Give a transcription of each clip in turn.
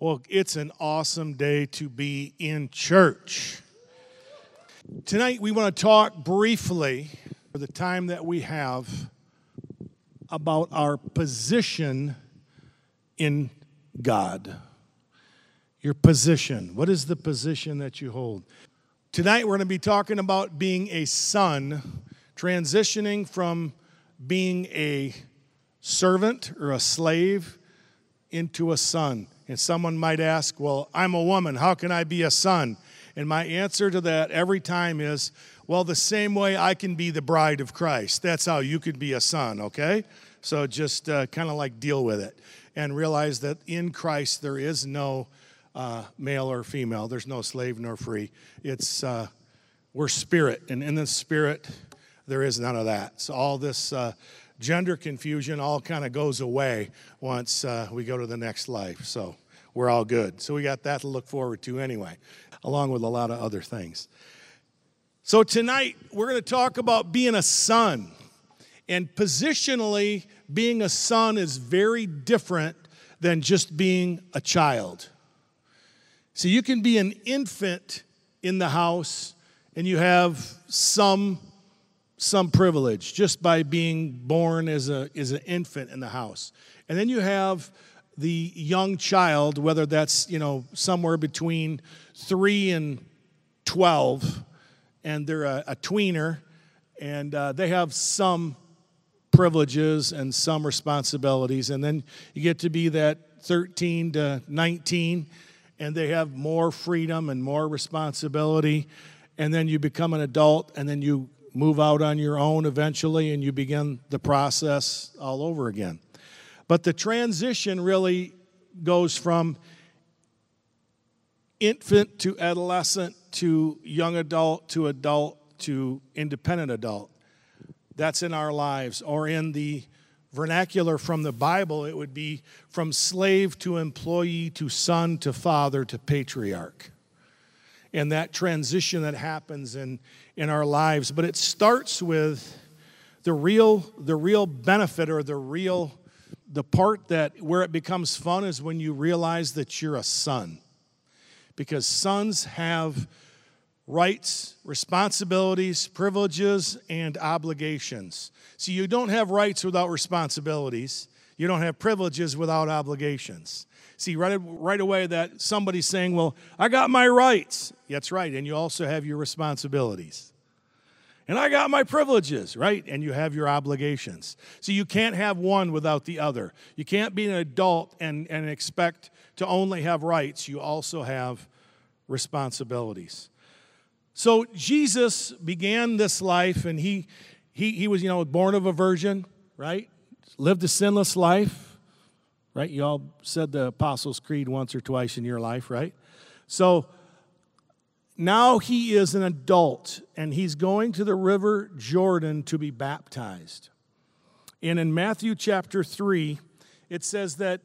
Well, it's an awesome day to be in church. Tonight, we want to talk briefly, for the time that we have, about our position in God. Your position. What is the position that you hold? Tonight, we're going to be talking about being a son, transitioning from being a servant or a slave into a son. And someone might ask, Well, I'm a woman. How can I be a son? And my answer to that every time is, Well, the same way I can be the bride of Christ. That's how you could be a son, okay? So just uh, kind of like deal with it and realize that in Christ there is no uh, male or female, there's no slave nor free. It's, uh, we're spirit, and in the spirit, there is none of that. So all this uh, gender confusion all kind of goes away once uh, we go to the next life. So we're all good. So we got that to look forward to anyway, along with a lot of other things. So tonight we're going to talk about being a son. And positionally, being a son is very different than just being a child. So you can be an infant in the house and you have some some privilege just by being born as, a, as an infant in the house. And then you have the young child, whether that's, you know, somewhere between three and 12, and they're a, a tweener, and uh, they have some privileges and some responsibilities. And then you get to be that 13 to 19, and they have more freedom and more responsibility. And then you become an adult, and then you move out on your own eventually and you begin the process all over again. But the transition really goes from infant to adolescent to young adult to adult to independent adult. That's in our lives. Or in the vernacular from the Bible, it would be from slave to employee to son to father to patriarch and that transition that happens in, in our lives. But it starts with the real, the real benefit or the real the part that where it becomes fun is when you realize that you're a son. Because sons have rights, responsibilities, privileges, and obligations. See, you don't have rights without responsibilities. You don't have privileges without obligations see right, right away that somebody's saying, Well, I got my rights. That's right. And you also have your responsibilities. And I got my privileges, right? And you have your obligations. So you can't have one without the other. You can't be an adult and, and expect to only have rights. You also have responsibilities. So Jesus began this life and he, he, he was, you know, born of a virgin, right? Lived a sinless life right? You all said the Apostles' Creed once or twice in your life, right? So now he is an adult and he's going to the river Jordan to be baptized. And in Matthew chapter 3, it says that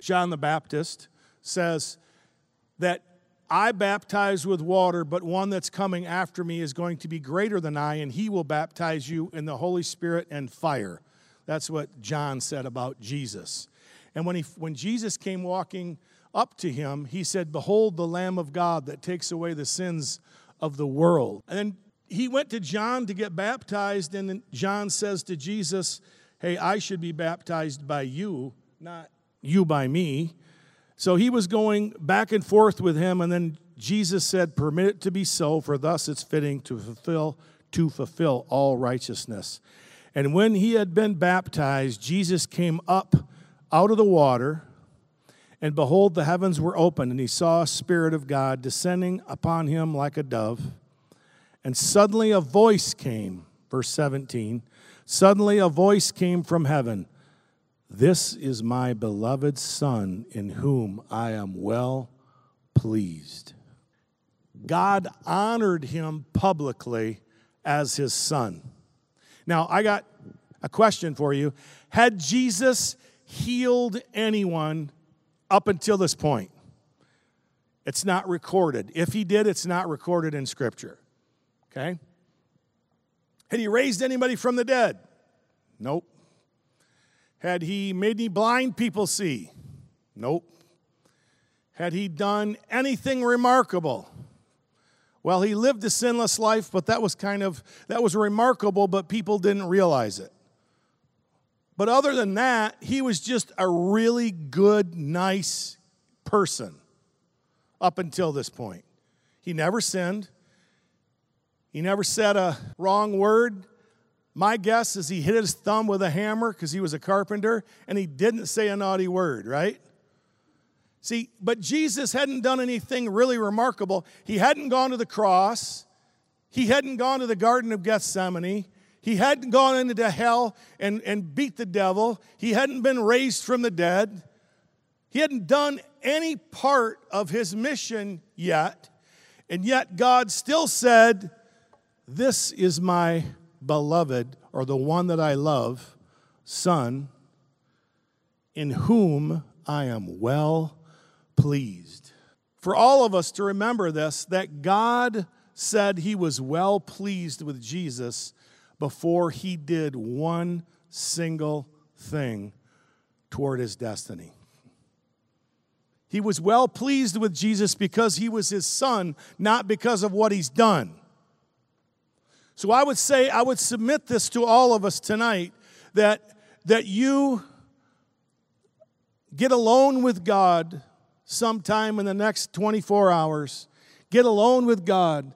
John the Baptist says that I baptize with water, but one that's coming after me is going to be greater than I, and he will baptize you in the Holy Spirit and fire. That's what John said about Jesus. And when, he, when Jesus came walking up to him, he said, Behold the Lamb of God that takes away the sins of the world. And then he went to John to get baptized, and John says to Jesus, Hey, I should be baptized by you, not you by me. So he was going back and forth with him, and then Jesus said, Permit it to be so, for thus it's fitting to fulfill to fulfill all righteousness. And when he had been baptized, Jesus came up out of the water, and behold, the heavens were opened, and he saw a Spirit of God descending upon him like a dove. And suddenly a voice came, verse 17 suddenly a voice came from heaven This is my beloved Son, in whom I am well pleased. God honored him publicly as his son. Now, I got a question for you. Had Jesus healed anyone up until this point. It's not recorded. If he did, it's not recorded in Scripture. Okay? Had he raised anybody from the dead? Nope. Had he made any blind people see? Nope. Had he done anything remarkable? Well, he lived a sinless life, but that was kind of that was remarkable, but people didn't realize it. But other than that, he was just a really good, nice person up until this point. He never sinned. He never said a wrong word. My guess is he hit his thumb with a hammer because he was a carpenter and he didn't say a naughty word, right? See, but Jesus hadn't done anything really remarkable. He hadn't gone to the cross, he hadn't gone to the Garden of Gethsemane. He hadn't gone into hell and, and beat the devil. He hadn't been raised from the dead. He hadn't done any part of his mission yet. And yet God still said, This is my beloved, or the one that I love, Son, in whom I am well pleased. For all of us to remember this, that God said he was well pleased with Jesus before he did one single thing toward his destiny. He was well pleased with Jesus because he was his son, not because of what he's done. So I would say, I would submit this to all of us tonight that, that you get alone with God sometime in the next 24 hours, get alone with God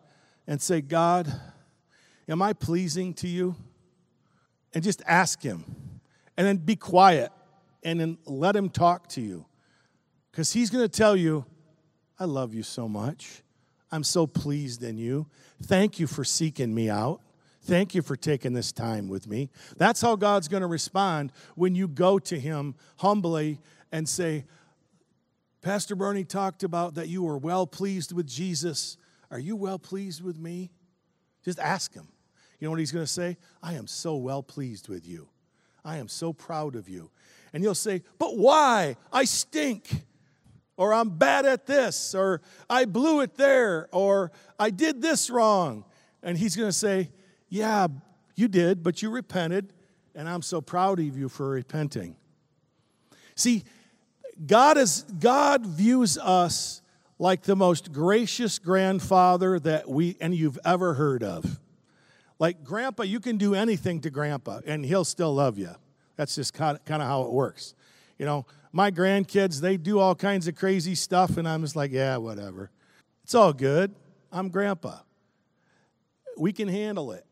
and say, God, am I pleasing to you? And just ask Him. And then be quiet and then let Him talk to you. Because He's going to tell you, I love you so much. I'm so pleased in you. Thank you for seeking me out. Thank you for taking this time with me. That's how God's going to respond when you go to Him humbly and say, Pastor Bernie talked about that you were well pleased with Jesus. Are you well pleased with me? Just ask him. You know what he's going to say? I am so well pleased with you. I am so proud of you. And you'll say, But why? I stink. Or I'm bad at this. Or I blew it there. Or I did this wrong. And he's going to say, Yeah, you did, but you repented. And I'm so proud of you for repenting. See, God, is, God views us like the most gracious grandfather that we and you've ever heard of. Like grandpa, you can do anything to grandpa and he'll still love you. That's just kind of, how it works. You know, my grandkids, they do all kinds of crazy stuff and I'm just like, yeah, whatever. It's all good. I'm grandpa. We can handle it.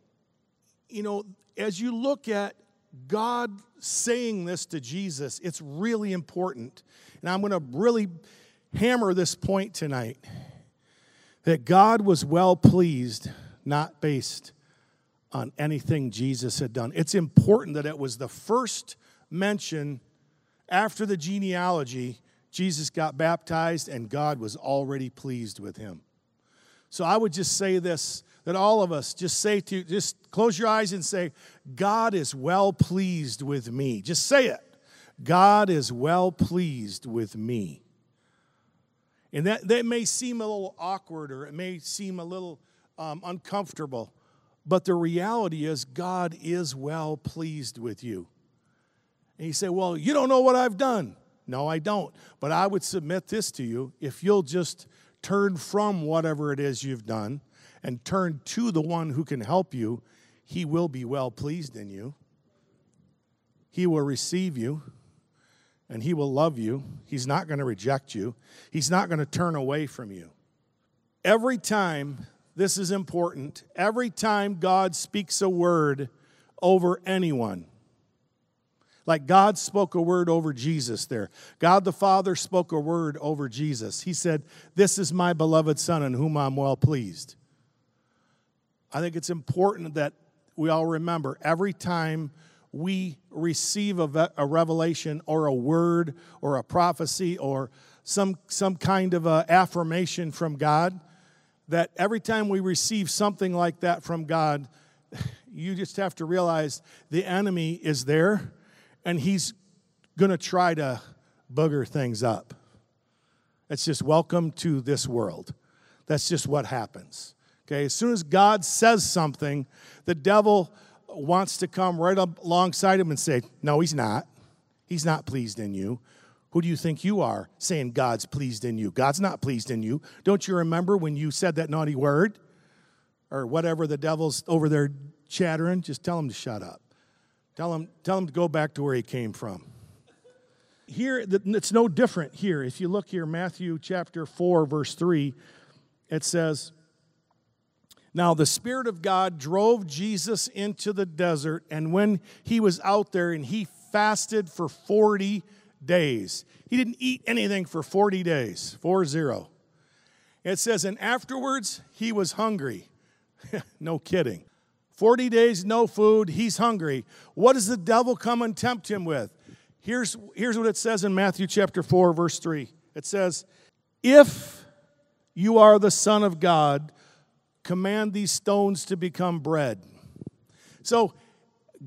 You know, as you look at God saying this to Jesus, it's really important. And I'm going to really hammer this point tonight that God was well pleased, not based on anything Jesus had done. It's important that it was the first mention after the genealogy. Jesus got baptized, and God was already pleased with him. So I would just say this that all of us just say to just close your eyes and say, God is well pleased with me. Just say it. God is well pleased with me. And that, that may seem a little awkward or it may seem a little um, uncomfortable, but the reality is God is well pleased with you. And you say, Well, you don't know what I've done. No, I don't. But I would submit this to you if you'll just turn from whatever it is you've done and turn to the one who can help you, he will be well pleased in you. He will receive you and he will love you. He's not going to reject you, he's not going to turn away from you. Every time, this is important, every time God speaks a word over anyone, like God spoke a word over Jesus there. God the Father spoke a word over Jesus. He said, This is my beloved Son in whom I'm well pleased. I think it's important that we all remember every time we receive a, a revelation or a word or a prophecy or some, some kind of a affirmation from God, that every time we receive something like that from God, you just have to realize the enemy is there and he's going to try to booger things up. It's just welcome to this world. That's just what happens. Okay, as soon as God says something, the devil wants to come right up alongside him and say, No, he's not. He's not pleased in you. Who do you think you are saying God's pleased in you? God's not pleased in you. Don't you remember when you said that naughty word? Or whatever the devil's over there chattering? Just tell him to shut up. Tell him, tell him to go back to where he came from. Here, it's no different here. If you look here, Matthew chapter 4, verse 3, it says, Now the Spirit of God drove Jesus into the desert, and when he was out there and he fasted for 40 days, he didn't eat anything for 40 days, four zero. It says, And afterwards he was hungry. no kidding. 40 days, no food, he's hungry. What does the devil come and tempt him with? Here's, here's what it says in Matthew chapter 4, verse 3. It says, If you are the Son of God, command these stones to become bread. So,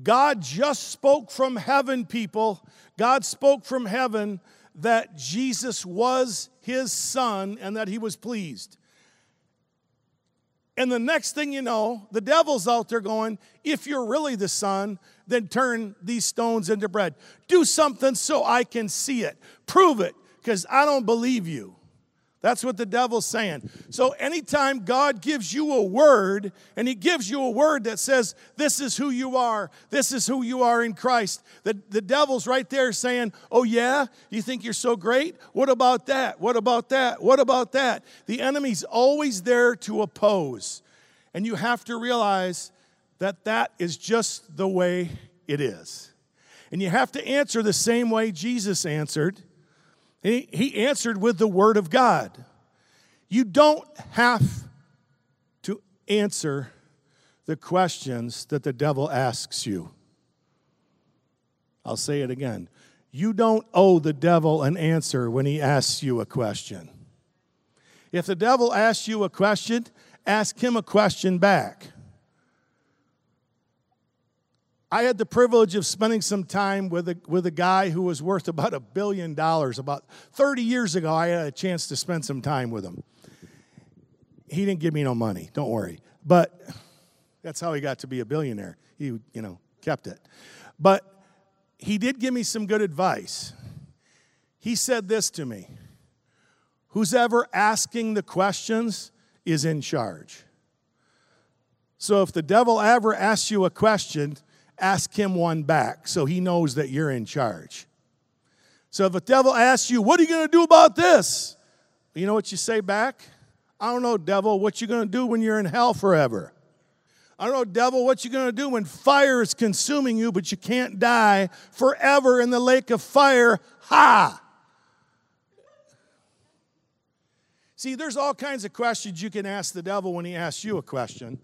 God just spoke from heaven, people. God spoke from heaven that Jesus was his son and that he was pleased. And the next thing you know, the devil's out there going, if you're really the son, then turn these stones into bread. Do something so I can see it. Prove it, because I don't believe you. That's what the devil's saying. So, anytime God gives you a word, and He gives you a word that says, This is who you are, this is who you are in Christ, the, the devil's right there saying, Oh, yeah? You think you're so great? What about that? What about that? What about that? The enemy's always there to oppose. And you have to realize that that is just the way it is. And you have to answer the same way Jesus answered. He, he answered with the Word of God. You don't have to answer the questions that the devil asks you. I'll say it again. You don't owe the devil an answer when he asks you a question. If the devil asks you a question, ask him a question back. I had the privilege of spending some time with a, with a guy who was worth about a billion dollars. About 30 years ago, I had a chance to spend some time with him. He didn't give me no money, don't worry. But that's how he got to be a billionaire. He, you know, kept it. But he did give me some good advice. He said this to me Who's ever asking the questions is in charge. So if the devil ever asks you a question, ask him one back so he knows that you're in charge. So if a devil asks you, What are you going to do about this? You know what you say back? I don't know, devil, what you going to do when you're in hell forever? I don't know, devil, what you going to do when fire is consuming you, but you can't die forever in the lake of fire? Ha! See, there's all kinds of questions you can ask the devil when he asks you a question.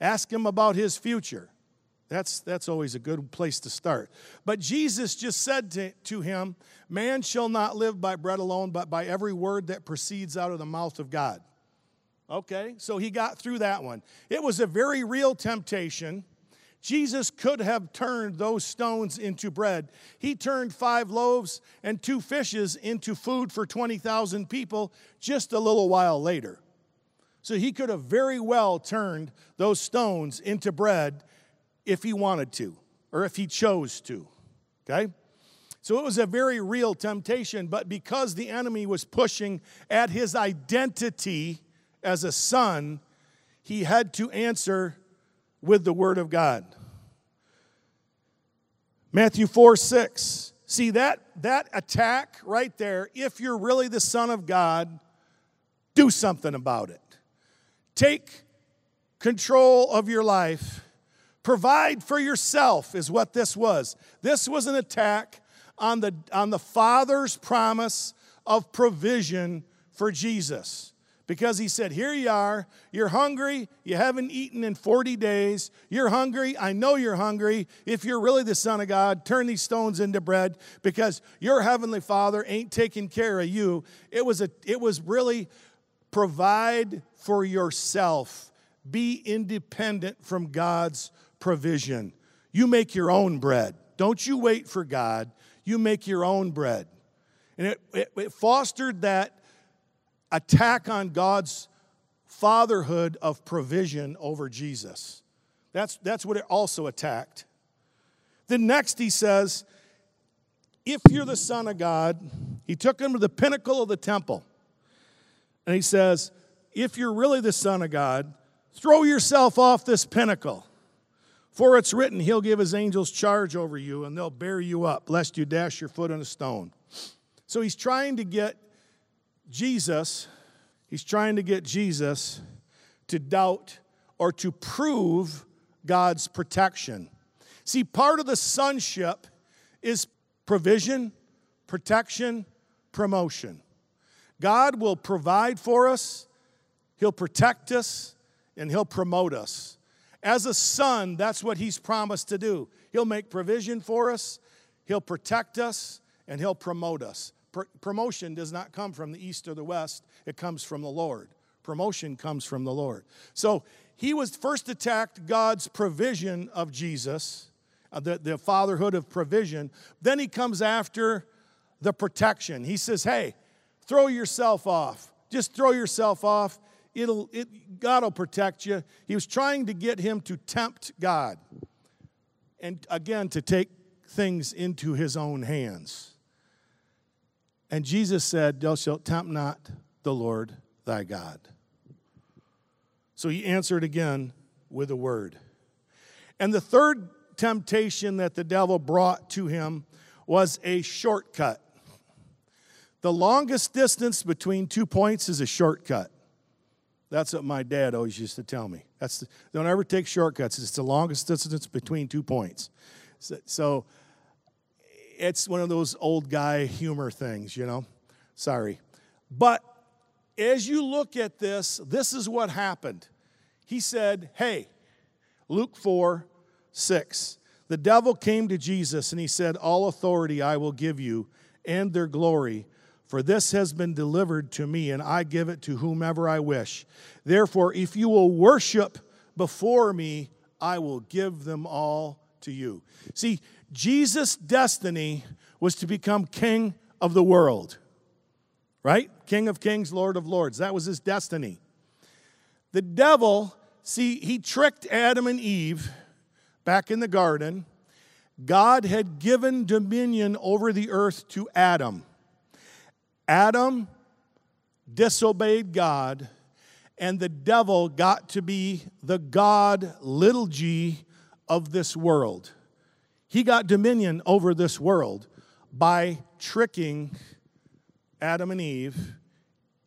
Ask him about his future. That's, that's always a good place to start. But Jesus just said to, to him, Man shall not live by bread alone, but by every word that proceeds out of the mouth of God. Okay, so he got through that one. It was a very real temptation. Jesus could have turned those stones into bread. He turned five loaves and two fishes into food for 20,000 people just a little while later. So he could have very well turned those stones into bread if he wanted to or if he chose to. Okay? So it was a very real temptation, but because the enemy was pushing at his identity as a son, he had to answer with the word of God. Matthew 4 6. See that that attack right there, if you're really the son of God, do something about it. Take control of your life Provide for yourself, is what this was. This was an attack on the, on the Father's promise of provision for Jesus. Because he said, Here you are, you're hungry, you haven't eaten in 40 days, you're hungry, I know you're hungry. If you're really the Son of God, turn these stones into bread because your Heavenly Father ain't taking care of you. It was, a, it was really provide for yourself, be independent from God's provision. You make your own bread. Don't you wait for God. You make your own bread. And it, it, it fostered that attack on God's fatherhood of provision over Jesus. That's, that's what it also attacked. Then next he says, if you're the Son of God, He took him to the pinnacle of the temple. And he says, If you're really the Son of God, throw yourself off this pinnacle. For it's written, He'll give His angels charge over you, and they'll bear you up, lest you dash your foot on a stone. So he's trying to get Jesus, he's trying to get Jesus to doubt or to prove God's protection. See, part of the sonship is provision, protection, promotion. God will provide for us, He'll protect us, and He'll promote us. As a son, that's what He's promised to do. He'll make provision for us, He'll protect us, and He'll promote us. promotion does not come from the east or the west, it comes from the Lord. Promotion comes from the Lord. So he was first attacked God's provision of Jesus, uh, the, the fatherhood of provision. Then he comes after the protection. He says, Hey, throw yourself off. Just throw yourself off. It'll, it, God will protect you. He was trying to get him to tempt God and again to take things into his own hands. And Jesus said, Thou shalt tempt not the Lord thy God. So he answered again with a word. And the third temptation that the devil brought to him was a shortcut. The longest distance between two points is a shortcut. That's what my dad always used to tell me. That's the, don't ever take shortcuts. It's the longest distance between two points. So, so it's one of those old guy humor things, you know. Sorry. But as you look at this, this is what happened. He said, Hey, Luke 4 6. The devil came to Jesus and he said, All authority I will give you and their glory, for this has been delivered to me, and I give it to whomever I wish. Therefore, if you will worship before me, I will give them all to you. See, Jesus' destiny was to become king of the world right? King of kings, Lord of lords. That was his destiny. The devil, see, he tricked Adam and Eve back in the garden. God had given dominion over the earth to Adam. Adam disobeyed God, and the devil got to be the God, little g, of this world. He got dominion over this world by tricking Adam and Eve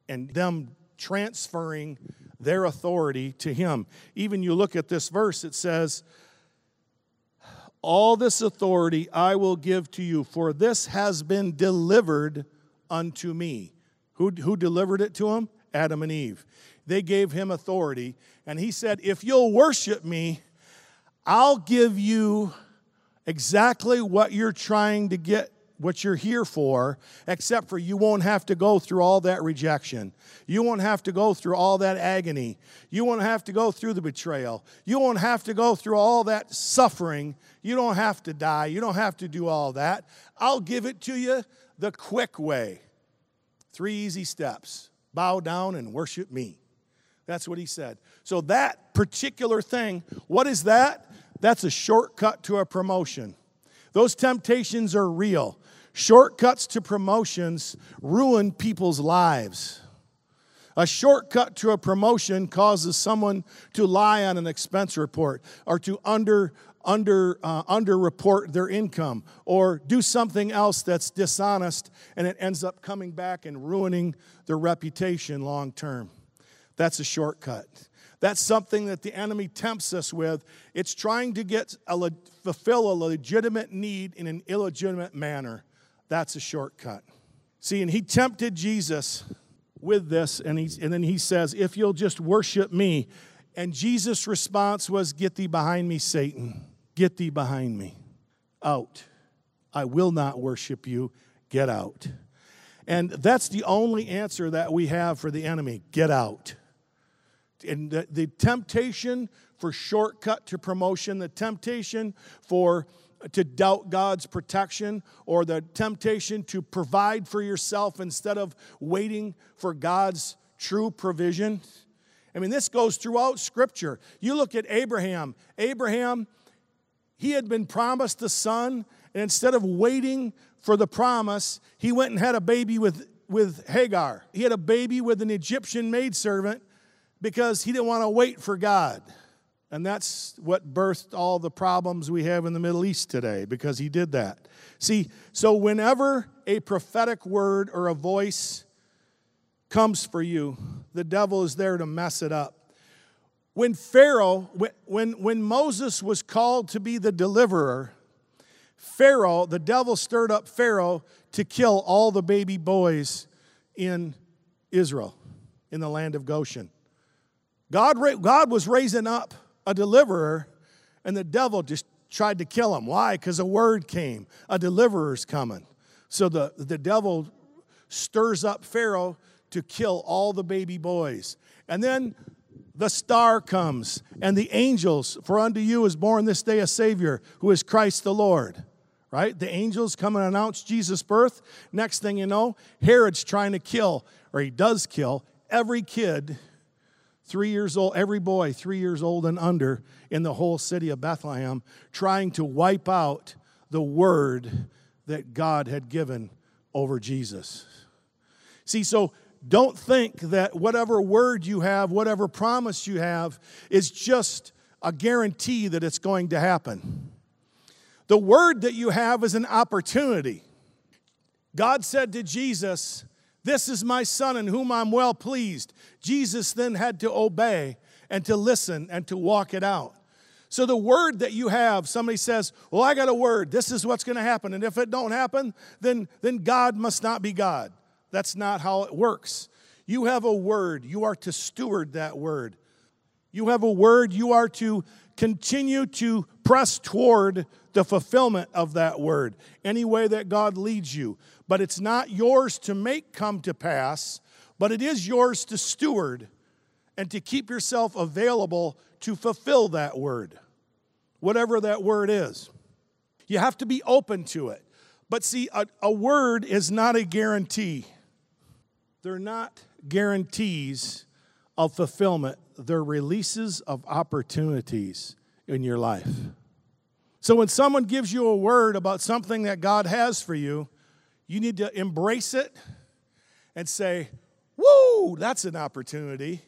and them transferring their authority to him. Even you look at this verse, it says, All this authority I will give to you, for this has been delivered unto me. Who, who delivered it to him? Adam and Eve. They gave him authority, and he said, If you'll worship me, I'll give you exactly what you're trying to get what you're here for, except for you won't have to go through all that rejection. You won't have to go through all that agony. You won't have to go through the betrayal. You won't have to go through all that suffering. You don't have to die. You don't have to do all that. I'll give it to you the quick way. Three easy steps bow down and worship me. That's what he said. So, that particular thing, what is that? That's a shortcut to a promotion. Those temptations are real. Shortcuts to promotions ruin people's lives. A shortcut to a promotion causes someone to lie on an expense report or to under under uh, underreport their income or do something else that's dishonest and it ends up coming back and ruining their reputation long term. That's a shortcut. That's something that the enemy tempts us with. It's trying to get a fulfill a legitimate need in an illegitimate manner. That's a shortcut. See, and he tempted Jesus with this, and, he, and then he says, If you'll just worship me. And Jesus' response was, Get thee behind me, Satan. Get thee behind me. Out. I will not worship you. Get out. And that's the only answer that we have for the enemy get out. And the, the temptation for shortcut to promotion, the temptation for to doubt God's protection or the temptation to provide for yourself instead of waiting for God's true provision. I mean, this goes throughout Scripture. You look at Abraham. Abraham, he had been promised a son, and instead of waiting for the promise, he went and had a baby with, with Hagar. He had a baby with an Egyptian maidservant because he didn't want to wait for God. And that's what birthed all the problems we have in the Middle East today because he did that. See, so whenever a prophetic word or a voice comes for you, the devil is there to mess it up. When Pharaoh, when, when Moses was called to be the deliverer, Pharaoh, the devil stirred up Pharaoh to kill all the baby boys in Israel, in the land of Goshen. God, God was raising up a deliverer, and the devil just tried to kill him. Why? Because a word came, a deliverer's coming. So the, the devil stirs up Pharaoh to kill all the baby boys. And then the star comes, and the angels, for unto you is born this day a Savior, who is Christ the Lord. Right? The angels come and announce Jesus' birth. Next thing you know, Herod's trying to kill, or he does kill, every kid three years old, every boy three years old and under in the whole city of Bethlehem, trying to wipe out the word that God had given over Jesus. See, so don't think that whatever word you have, whatever promise you have, is just a guarantee that it's going to happen. The word that you have is an opportunity. God said to Jesus, this is my son in whom I'm well pleased. Jesus then had to obey and to listen and to walk it out. So the word that you have, somebody says, "Well, I got a word. This is what's going to happen." And if it don't happen, then then God must not be God. That's not how it works. You have a word. You are to steward that word. You have a word. You are to continue to press toward the fulfillment of that word any way that God leads you but it's not yours to make come to pass, but it is yours to steward and to keep yourself available to fulfill that word, whatever that word is. You have to be open to it. But see, a, a word is not a guarantee. They're not guarantees of fulfillment, they're releases of opportunities in your life. So when someone gives you a word about something that God has for you, you need to embrace it and say, Woo, that's an opportunity.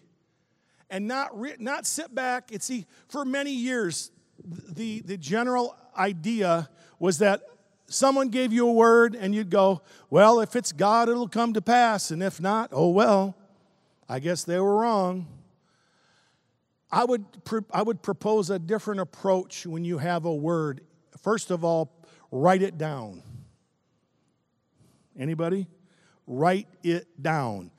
And not, re- not sit back and see, for many years, the, the general idea was that someone gave you a word and you'd go, Well, if it's God, it'll come to pass. And if not, oh well, I guess they were wrong. I would, I would propose a different approach when you have a word. First of all, write it down. Anybody? Write it down.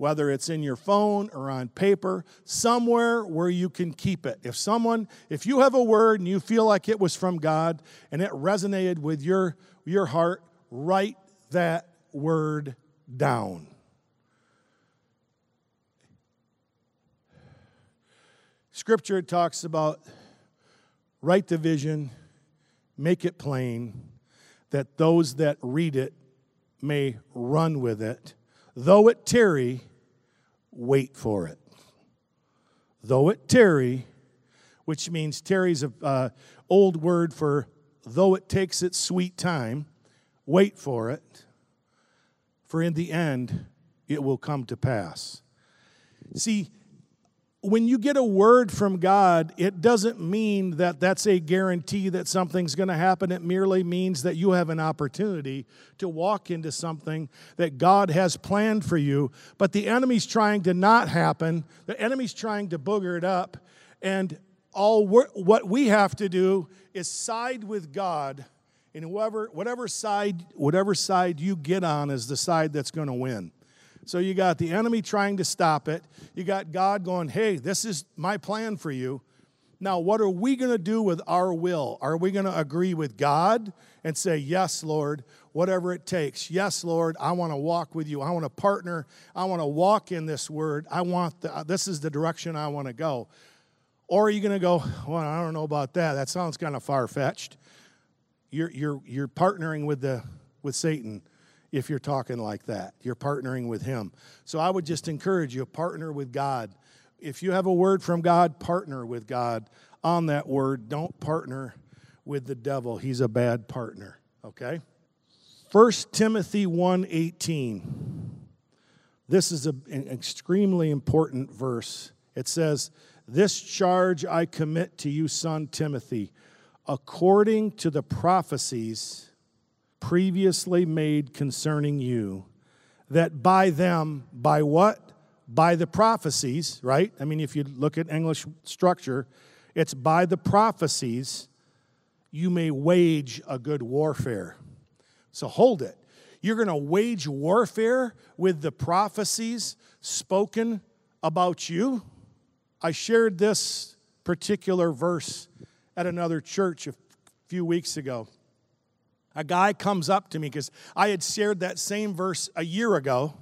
Whether it's in your phone or on paper, somewhere where you can keep it. If someone, if you have a word and you feel like it was from God and it resonated with your, your heart, write that word down. Scripture talks about write the vision, make it plain, that those that read it may run with it. Though it tarry, wait for it. Though it tarry, which means tarry's an uh, old word for though it takes its sweet time, wait for it, for in the end it will come to pass. See, when you get a word from God, it doesn't mean that that's a guarantee that something's going to happen. It merely means that you have an opportunity to walk into something that God has planned for you, but the enemy's trying to not happen. The enemy's trying to booger it up. And all what we have to do is side with God and whoever whatever side whatever side you get on is the side that's going to win. So you got the enemy trying to stop it. You got God going, hey, this is my plan for you. Now, what are we going to do with our will? Are we going to agree with God and say, Yes, Lord, whatever it takes? Yes, Lord, I want to walk with you. I want to partner. I want to walk in this word. I want the, this is the direction I want to go. Or are you going to go, Well, I don't know about that. That sounds kind of far fetched. You're, you're, you're partnering with, the, with Satan if you're talking like that. You're partnering with Him. So I would just encourage you partner with God. If you have a word from God, partner with God on that word. Don't partner with the devil, he's a bad partner, okay? 1 Timothy 1:18. This is a, an extremely important verse. It says, "This charge I commit to you, son Timothy, according to the prophecies previously made concerning you, that by them, by what? By the prophecies, right? I mean, if you look at English structure, it's by the prophecies you may wage a good warfare. So hold it. You're going to wage warfare with the prophecies spoken about you. I shared this particular verse at another church a few weeks ago. A guy comes up to me because I had shared that same verse a year ago,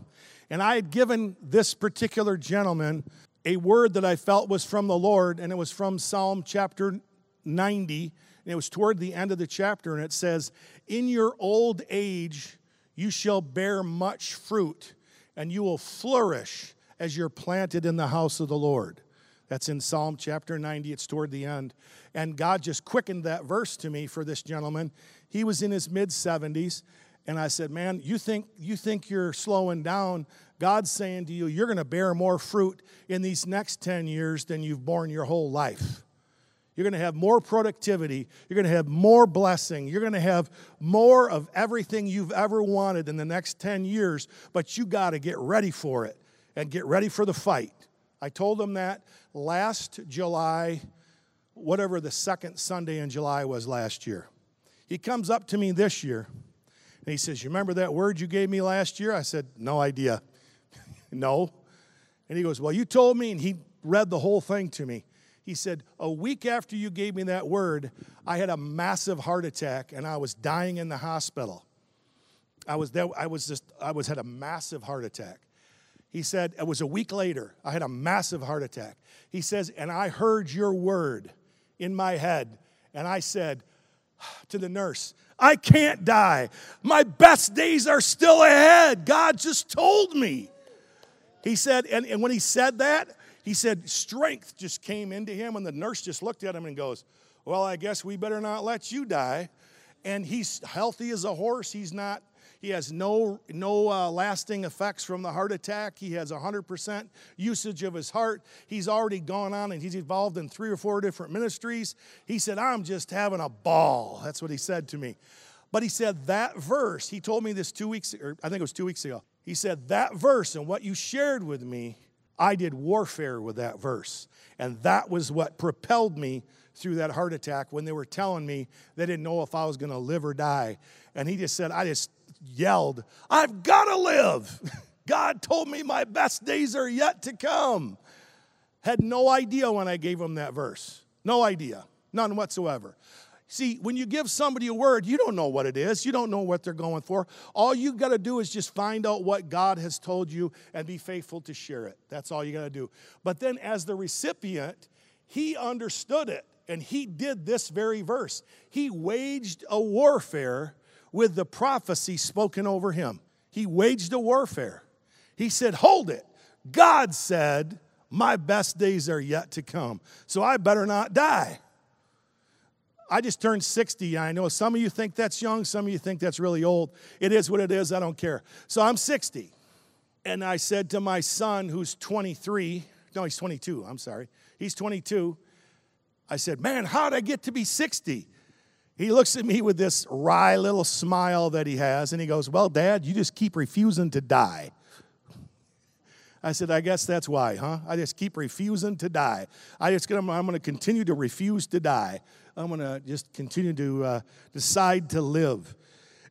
and I had given this particular gentleman a word that I felt was from the Lord, and it was from Psalm chapter 90 and it was toward the end of the chapter, and it says, In your old age you shall bear much fruit, and you will flourish as you're planted in the house of the Lord. That's in Psalm chapter 90. It's toward the end. And God just quickened that verse to me for this gentleman. He was in his mid 70s. And I said, Man, you think, you think you're slowing down. God's saying to you, you're going to bear more fruit in these next 10 years than you've borne your whole life. You're going to have more productivity. You're going to have more blessing. You're going to have more of everything you've ever wanted in the next 10 years, but you got to get ready for it and get ready for the fight. I told him that last July, whatever the second Sunday in July was last year. He comes up to me this year and he says, You remember that word you gave me last year? I said, No idea. no. And he goes, Well, you told me, and he read the whole thing to me. He said, A week after you gave me that word, I had a massive heart attack and I was dying in the hospital. I was there, I was just, I was had a massive heart attack. He said, It was a week later, I had a massive heart attack. He says, And I heard your word in my head, and I said to the nurse, I can't die. My best days are still ahead. God just told me. He said, and, and when he said that, he said strength just came into him, and the nurse just looked at him and goes, Well, I guess we better not let you die. And he's healthy as a horse. He's not, he has no, no uh, lasting effects from the heart attack. He has 100% usage of his heart. He's already gone on and he's involved in three or four different ministries. He said, I'm just having a ball. That's what he said to me. But he said that verse, he told me this two weeks, or I think it was two weeks ago. He said, That verse and what you shared with me I did warfare with that verse. And that was what propelled me through that heart attack when they were telling me they didn't know if I was going to live or die. And he just said, I just yelled, I've got to live. God told me my best days are yet to come. Had no idea when I gave him that verse. No idea. None whatsoever. See, when you give somebody a word, you don't know what it is. You don't know what they're going for. All you got to do is just find out what God has told you and be faithful to share it. That's all you got to do. But then, as the recipient, he understood it and he did this very verse. He waged a warfare with the prophecy spoken over him. He waged a warfare. He said, Hold it. God said, My best days are yet to come, so I better not die. I just turned 60. I know some of you think that's young, some of you think that's really old. It is what it is, I don't care. So I'm 60. And I said to my son, who's 23, no, he's 22, I'm sorry. He's 22. I said, Man, how'd I get to be 60? He looks at me with this wry little smile that he has, and he goes, Well, Dad, you just keep refusing to die. I said, I guess that's why, huh? I just keep refusing to die. I just, I'm going to continue to refuse to die. I'm going to just continue to uh, decide to live.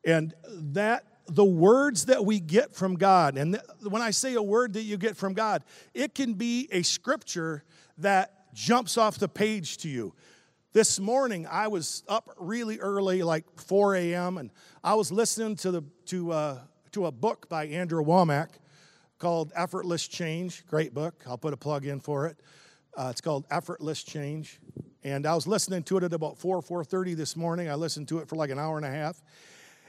And that, the words that we get from God, and th- when I say a word that you get from God, it can be a scripture that jumps off the page to you. This morning, I was up really early, like 4 a.m., and I was listening to, the, to, uh, to a book by Andrew Wommack called Effortless Change. Great book. I'll put a plug in for it. Uh, it's called Effortless Change. And I was listening to it at about 4, 4.30 this morning. I listened to it for like an hour and a half.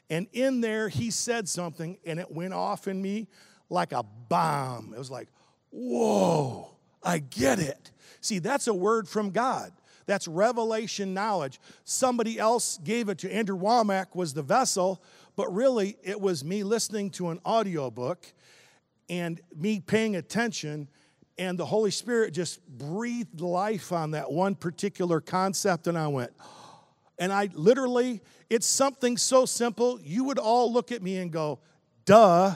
And in there, he said something, and it went off in me like a bomb. It was like, whoa, I get it. See, that's a word from God. That's revelation knowledge. Somebody else gave it to Andrew Wommack was the vessel, but really it was me listening to an audiobook and me paying attention and the Holy Spirit just breathed life on that one particular concept and I went and I literally it's something so simple you would all look at me and go duh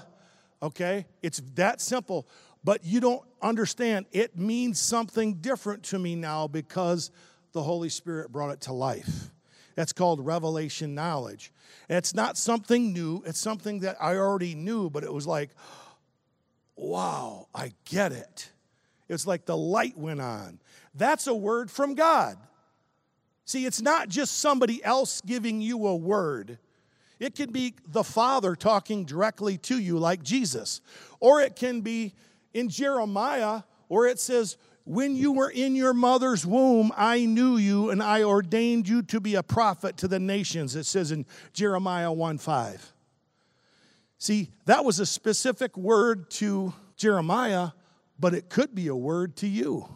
okay it's that simple but you don't understand it means something different to me now because the Holy Spirit brought it to life. That's called revelation knowledge. it's not something new, it's something that I already knew, but it was like, wow, I get it. It's like the light went on. That's a word from God. See, it's not just somebody else giving you a word. It can be the Father talking directly to you, like Jesus. Or it can be in Jeremiah, where it says, when you were in your mother's womb, I knew you and I ordained you to be a prophet to the nations. It says in Jeremiah 1 5. See, that was a specific word to Jeremiah, but it could be a word to you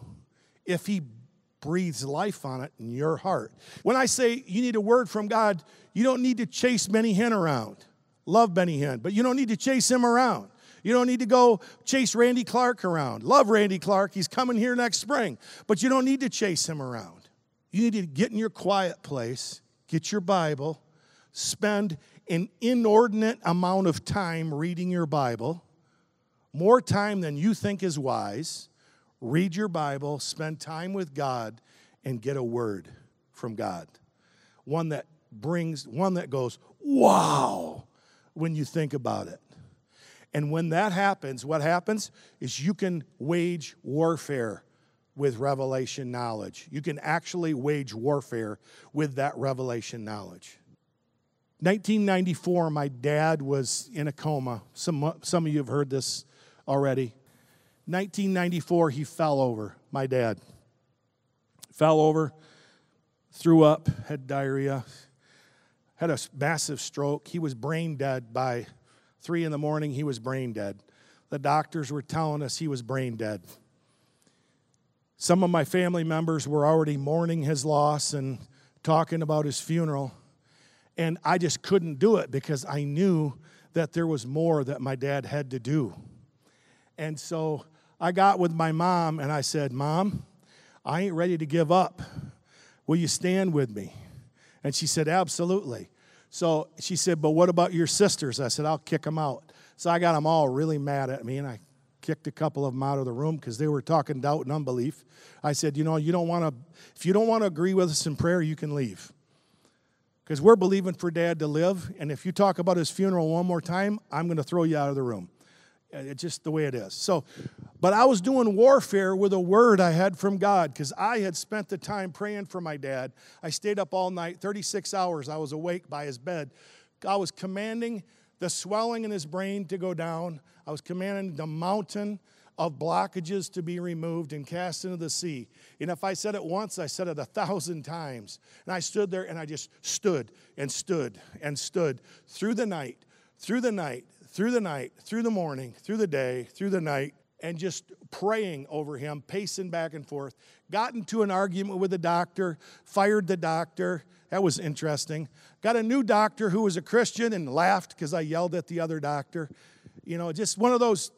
if he breathes life on it in your heart. When I say you need a word from God, you don't need to chase Benny Hinn around. Love Benny Hinn, but you don't need to chase him around. You don't need to go chase Randy Clark around. Love Randy Clark. He's coming here next spring. But you don't need to chase him around. You need to get in your quiet place, get your Bible, spend an inordinate amount of time reading your Bible, more time than you think is wise. Read your Bible, spend time with God, and get a word from God. One that brings, one that goes, wow, when you think about it. And when that happens, what happens is you can wage warfare with revelation knowledge. You can actually wage warfare with that revelation knowledge. 1994, my dad was in a coma. Some, some of you have heard this already. 1994, he fell over, my dad. Fell over, threw up, had diarrhea, had a massive stroke. He was brain dead by Three in the morning, he was brain dead. The doctors were telling us he was brain dead. Some of my family members were already mourning his loss and talking about his funeral. And I just couldn't do it because I knew that there was more that my dad had to do. And so I got with my mom and I said, Mom, I ain't ready to give up. Will you stand with me? And she said, Absolutely. So she said, But what about your sisters? I said, I'll kick them out. So I got them all really mad at me, and I kicked a couple of them out of the room because they were talking doubt and unbelief. I said, You know, you don't want to, if you don't want to agree with us in prayer, you can leave. Because we're believing for dad to live, and if you talk about his funeral one more time, I'm going to throw you out of the room. Uh, it's just the way it is. So, but I was doing warfare with a word I had from God because I had spent the time praying for my dad. I stayed up all night, 36 hours. I was awake by his bed. I was commanding the swelling in his brain to go down. I was commanding the mountain of blockages to be removed and cast into the sea. And if I said it once, I said it a thousand times. And I stood there and I just stood and stood and stood through the night, through the night, through the night, through the morning, through the day, through the night, and just praying over him, pacing back and forth. Got into an argument with the doctor, fired the doctor. That was interesting. Got a new doctor who was a Christian and laughed because I yelled at the other doctor. You know, just one of those.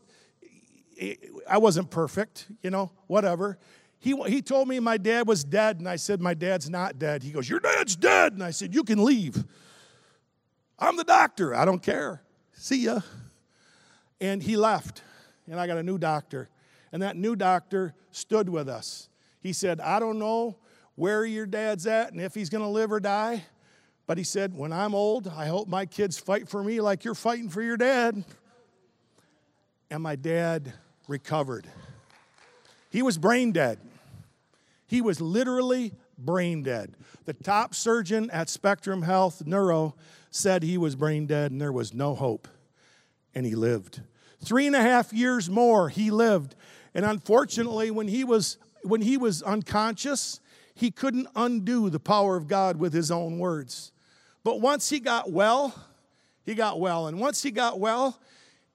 I wasn't perfect, you know, whatever. He, he told me my dad was dead, and I said, My dad's not dead. He goes, Your dad's dead. And I said, You can leave. I'm the doctor. I don't care see ya. And he left, and I got a new doctor. And that new doctor stood with us. He said, I don't know where your dad's at and if he's going to live or die, but he said, When I'm old, I hope my kids fight for me like you're fighting for your dad. And my dad recovered. He was brain dead. He was literally brain dead. The top surgeon at Spectrum Health Neuro said he was brain dead and there was no hope. And he lived. Three and a half years more, he lived. And unfortunately, when he was, when he was unconscious, he couldn't undo the power of God with his own words. But once he got well, he got well. And once he got well,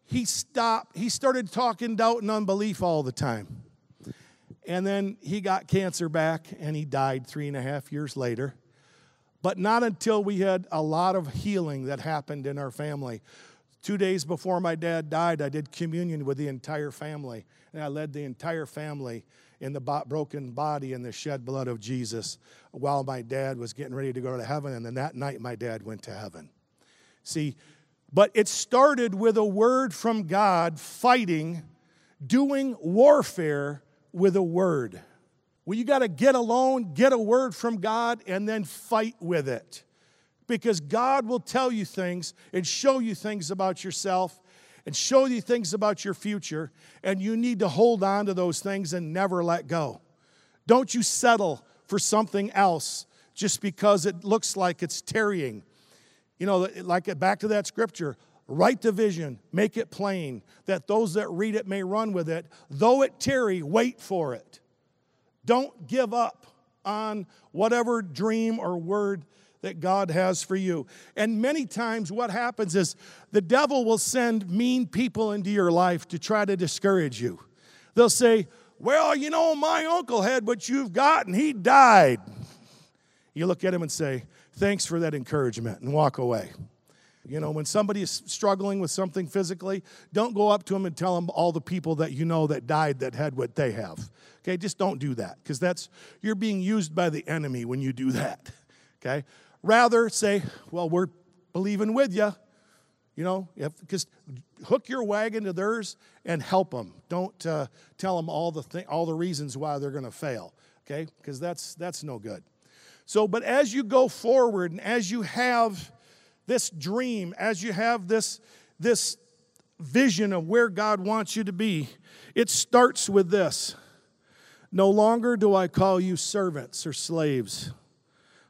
he stopped. He started talking doubt and unbelief all the time. And then he got cancer back and he died three and a half years later. but not until we had a lot of healing that happened in our family. Two days before my dad died, I did communion with the entire family, and I led the entire family in the broken body and the shed blood of Jesus while my dad was getting ready to go to heaven. And then that night, my dad went to heaven. See, but it started with a word from God fighting, doing warfare with a word. Well, you got to get alone, get a word from God, and then fight with it. Because God will tell you things and show you things about yourself and show you things about your future, and you need to hold on to those things and never let go. Don't you settle for something else just because it looks like it's tarrying. You know, like back to that scripture write the vision, make it plain, that those that read it may run with it. Though it tarry, wait for it. Don't give up on whatever dream or word that God has for you. And many times, what happens is the devil will send mean people into your life to try to discourage you. They'll say, Well, you know, my uncle had what you've got and he died. You look at him and say, Thanks for that encouragement, and walk away. You know, when somebody is struggling with something physically, don't go up to them and tell them all the people that you know that died that had what they have. Okay, just don't do that because that's you're being used by the enemy when you do that. Okay, Rather say, well, we're believing with you. You know, just hook your wagon to theirs and help them. Don't uh, tell them all the th- all the reasons why they're going to fail. Okay, because that's that's no good. So, but as you go forward and as you have this dream, as you have this this vision of where God wants you to be, it starts with this. No longer do I call you servants or slaves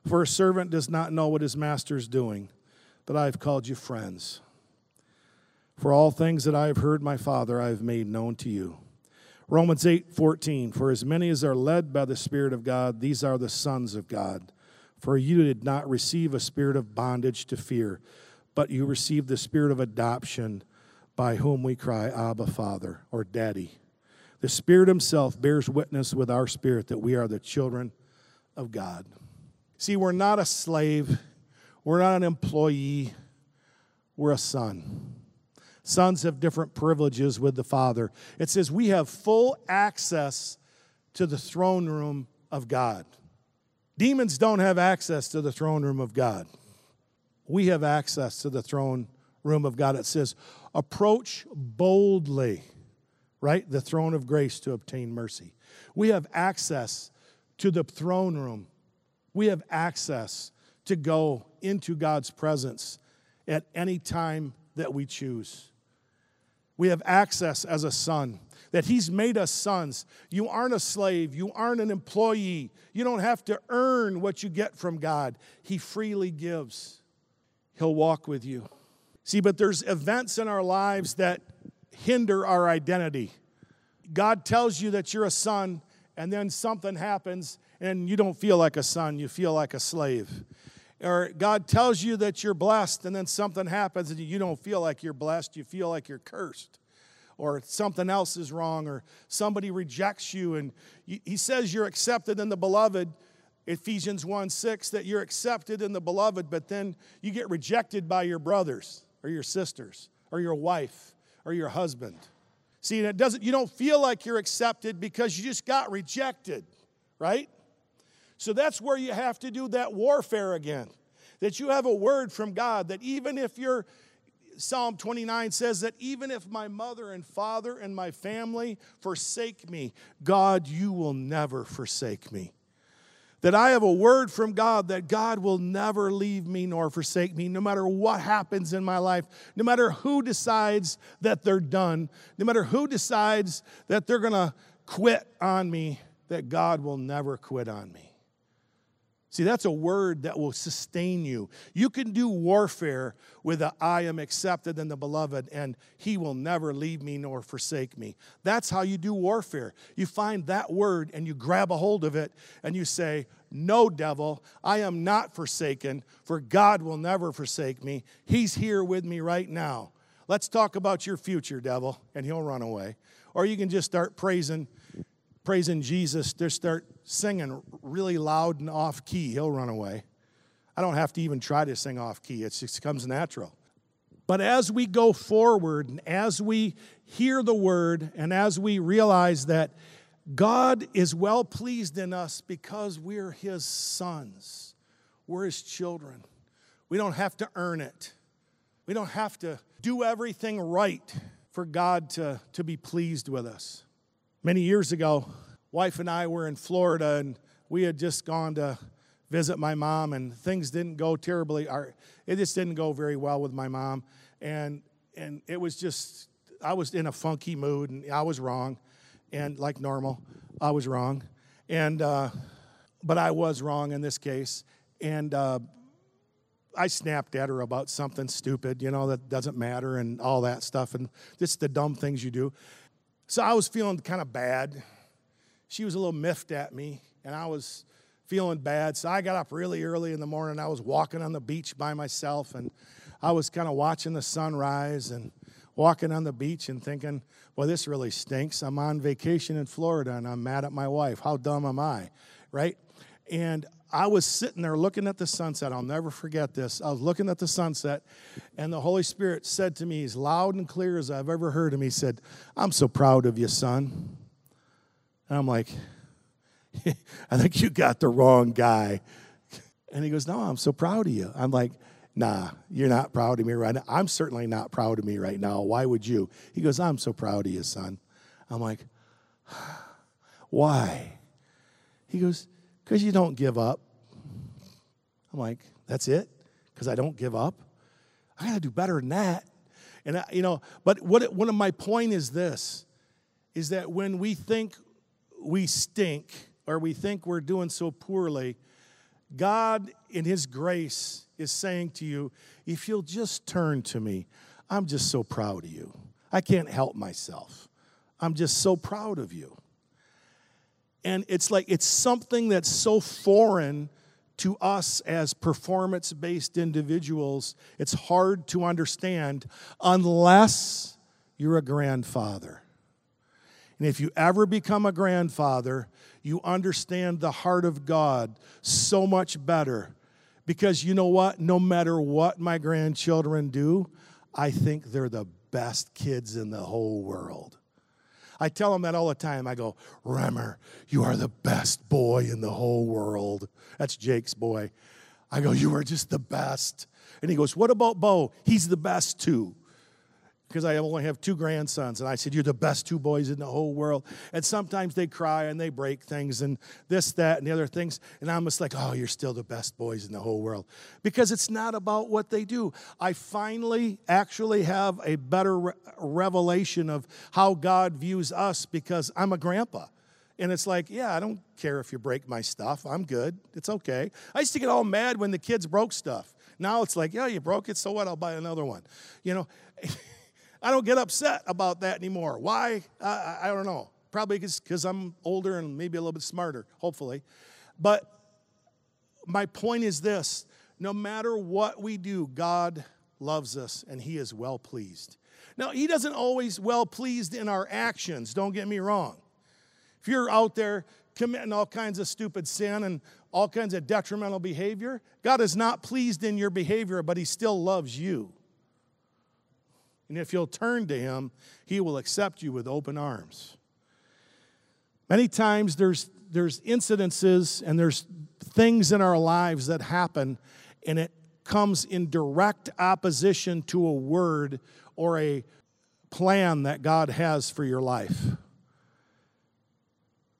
for a servant does not know what his master is doing, but I have called you friends. For all things that I have heard my Father, I have made known to you. Romans 8 14. For as many as are led by the Spirit of God, these are the sons of God. For you did not receive a spirit of bondage to fear, but you received the spirit of adoption, by whom we cry, Abba, Father, or Daddy. The Spirit Himself bears witness with our spirit that we are the children of God. See, we're not a slave, we're not an employee, we're a son. Sons have different privileges with the Father. It says we have full access to the throne room of God. Demons don't have access to the throne room of God. We have access to the throne room of God. It says, approach boldly, right? The throne of grace to obtain mercy. We have access to the throne room we have access to go into God's presence at any time that we choose. We have access as a son, that He's made us sons. You aren't a slave, you aren't an employee. You don't have to earn what you get from God. He freely gives, He'll walk with you. See, but there's events in our lives that hinder our identity. God tells you that you're a son, and then something happens and you don't feel like a son, you feel like a slave. Or God tells you that you're blessed, and then something happens and you don't feel like you're blessed, you feel like you're cursed. Or something else is wrong, or somebody rejects you, and He says you're accepted in the beloved. Ephesians 1 6, that you're accepted in the beloved, but then you get rejected by your brothers or your sisters or your wife or your husband. See, it doesn't, you don't feel like you're accepted because you just got rejected, right? So that's where you have to do that warfare again. That you have a word from God, that even if you're, Psalm 29 says that even if my mother and father and my family forsake me, God, you will never forsake me. That I have a word from God that God will never leave me nor forsake me, no matter what happens in my life, no matter who decides that they're done, no matter who decides that they're gonna quit on me, that God will never quit on me. See, that's a word that will sustain you. You can do warfare with a, I am accepted in the beloved, and he will never leave me nor forsake me. That's how you do warfare. You find that word and you grab a hold of it and you say, No, devil, I am not forsaken, for God will never forsake me. He's here with me right now. Let's talk about your future, devil, and he'll run away. Or you can just start praising praising Jesus, just start singing really loud and off key, he'll run away. I don't have to even try to sing off key, it just comes natural. But as we go forward and as we hear the word and as we realize that God is well pleased in us because we're his sons, we're his children. We don't have to earn it, we don't have to do everything right for God to, to be pleased with us. Many years ago, wife and I were in Florida and we had just gone to visit my mom, and things didn't go terribly. It just didn't go very well with my mom, and and it was just I was in a funky mood, and I was wrong, and like normal, I was wrong, and uh, but I was wrong in this case, and. Uh, I snapped at her about something stupid, you know, that doesn't matter and all that stuff, and just the dumb things you do. So I was feeling kind of bad. She was a little miffed at me, and I was feeling bad. So I got up really early in the morning. I was walking on the beach by myself and I was kind of watching the sunrise and walking on the beach and thinking, well, this really stinks. I'm on vacation in Florida and I'm mad at my wife. How dumb am I? Right? And I was sitting there looking at the sunset. I'll never forget this. I was looking at the sunset, and the Holy Spirit said to me, as loud and clear as I've ever heard him, He said, I'm so proud of you, son. And I'm like, I think you got the wrong guy. And he goes, No, I'm so proud of you. I'm like, Nah, you're not proud of me right now. I'm certainly not proud of me right now. Why would you? He goes, I'm so proud of you, son. I'm like, Why? He goes, Because you don't give up. I'm like, That's it? Because I don't give up? I got to do better than that. And, I, you know, but what, one of my point is this is that when we think we stink, or we think we're doing so poorly, God, in His grace, is saying to you, if you'll just turn to me, I'm just so proud of you. I can't help myself. I'm just so proud of you. And it's like it's something that's so foreign to us as performance based individuals, it's hard to understand unless you're a grandfather. And if you ever become a grandfather, you understand the heart of God so much better. Because you know what? No matter what my grandchildren do, I think they're the best kids in the whole world. I tell them that all the time. I go, Remmer, you are the best boy in the whole world. That's Jake's boy. I go, You are just the best. And he goes, What about Bo? He's the best too because I only have two grandsons. And I said, You're the best two boys in the whole world. And sometimes they cry and they break things and this, that, and the other things. And I'm just like, Oh, you're still the best boys in the whole world. Because it's not about what they do. I finally actually have a better re- revelation of how God views us because I'm a grandpa. And it's like, yeah, I don't care if you break my stuff. I'm good. It's okay. I used to get all mad when the kids broke stuff. Now it's like, yeah, you broke it, so what? I'll buy another one. You know, I don't get upset about that anymore. Why? I, I don't know. Probably because I'm older and maybe a little bit smarter, hopefully. But my point is this no matter what we do, God loves us and He is well pleased. Now, He doesn't always well pleased in our actions, don't get me wrong. If you're out there committing all kinds of stupid sin and all kinds of detrimental behavior, God is not pleased in your behavior, but He still loves you. And if you'll turn to Him, He will accept you with open arms. Many times there's, there's incidences and there's things in our lives that happen, and it comes in direct opposition to a word or a plan that God has for your life.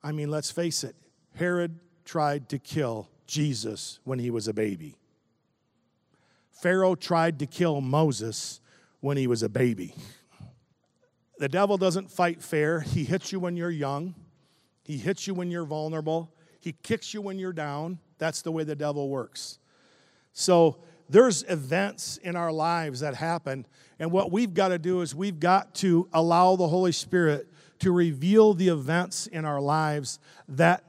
I mean, let's face it, Herod tried to kill Jesus when he was a baby. Pharaoh tried to kill Moses when he was a baby. The devil doesn't fight fair. He hits you when you're young, he hits you when you're vulnerable, he kicks you when you're down. That's the way the devil works. So there's events in our lives that happen, and what we've got to do is we've got to allow the Holy Spirit to reveal the events in our lives that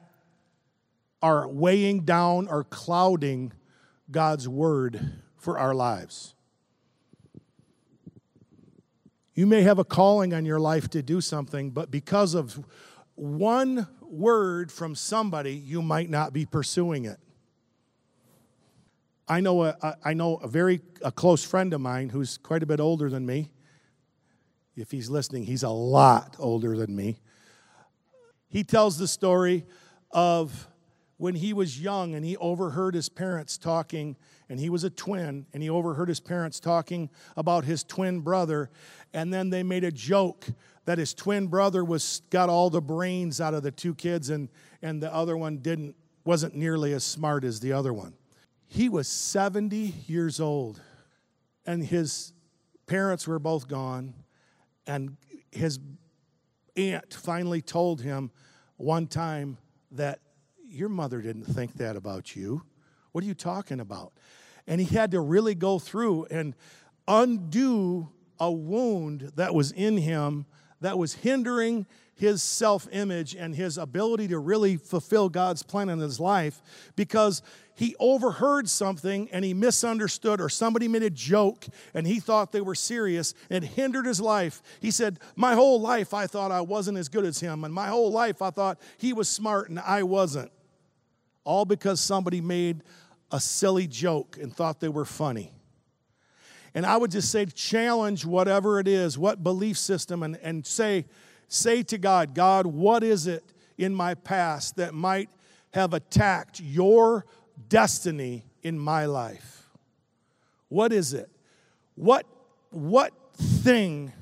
are weighing down or clouding God's word for our lives. You may have a calling on your life to do something, but because of one word from somebody, you might not be pursuing it. I know a, I know a very a close friend of mine who's quite a bit older than me. If he's listening, he's a lot older than me. He tells the story of when he was young and he overheard his parents talking, and he was a twin, and he overheard his parents talking about his twin brother, and then they made a joke that his twin brother was got all the brains out of the two kids, and, and the other one didn't wasn't nearly as smart as the other one. He was 70 years old, and his parents were both gone, and his aunt finally told him one time that your mother didn't think that about you. What are you talking about? And he had to really go through and undo a wound that was in him that was hindering his self image and his ability to really fulfill God's plan in his life because he overheard something and he misunderstood, or somebody made a joke and he thought they were serious and hindered his life. He said, My whole life I thought I wasn't as good as him, and my whole life I thought he was smart and I wasn't. All because somebody made a silly joke and thought they were funny. And I would just say, challenge whatever it is, what belief system, and, and say, say to God, God, what is it in my past that might have attacked your destiny in my life? What is it? What, what thing,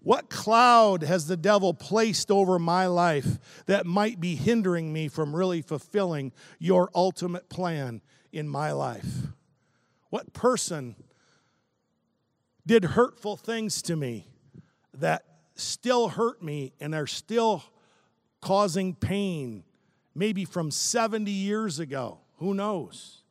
what cloud has the devil placed over my life that might be hindering me from really fulfilling your ultimate plan in my life? What person did hurtful things to me that still hurt me and are still causing pain, maybe from 70 years ago? Who knows?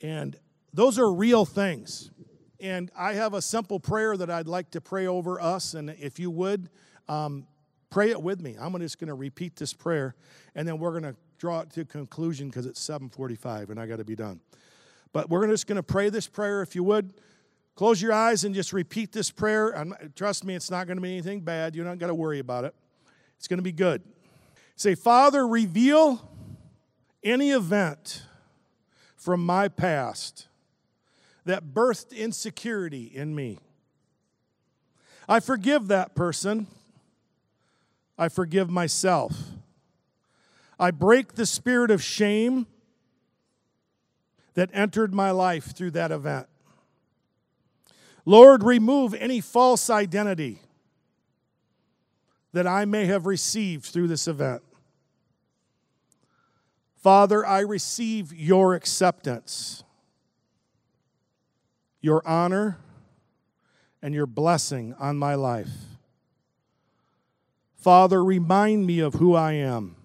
And those are real things. And I have a simple prayer that I'd like to pray over us. And if you would, um, pray it with me. I'm just going to repeat this prayer, and then we're going to draw it to a conclusion because it's 7:45 and I got to be done. But we're just going to pray this prayer. If you would, close your eyes and just repeat this prayer. Trust me, it's not going to be anything bad. You're not going to worry about it. It's going to be good. Say, Father, reveal any event from my past that birthed insecurity in me. I forgive that person. I forgive myself. I break the spirit of shame that entered my life through that event. Lord, remove any false identity that I may have received through this event. Father, I receive your acceptance, your honor, and your blessing on my life. Father, remind me of who I am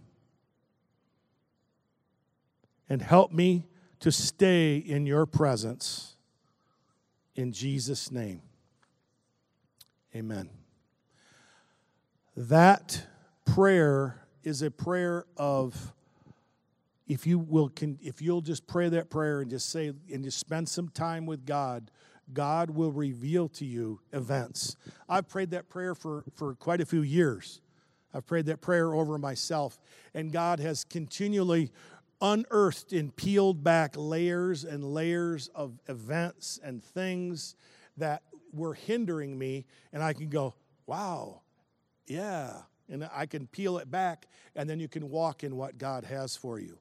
and help me to stay in your presence. In Jesus' name, amen. That prayer is a prayer of if you will if you'll just pray that prayer and just say and just spend some time with God, God will reveal to you events. I've prayed that prayer for, for quite a few years. I've prayed that prayer over myself, and God has continually unearthed and peeled back layers and layers of events and things that were hindering me, and I can go, wow, yeah. And I can peel it back, and then you can walk in what God has for you.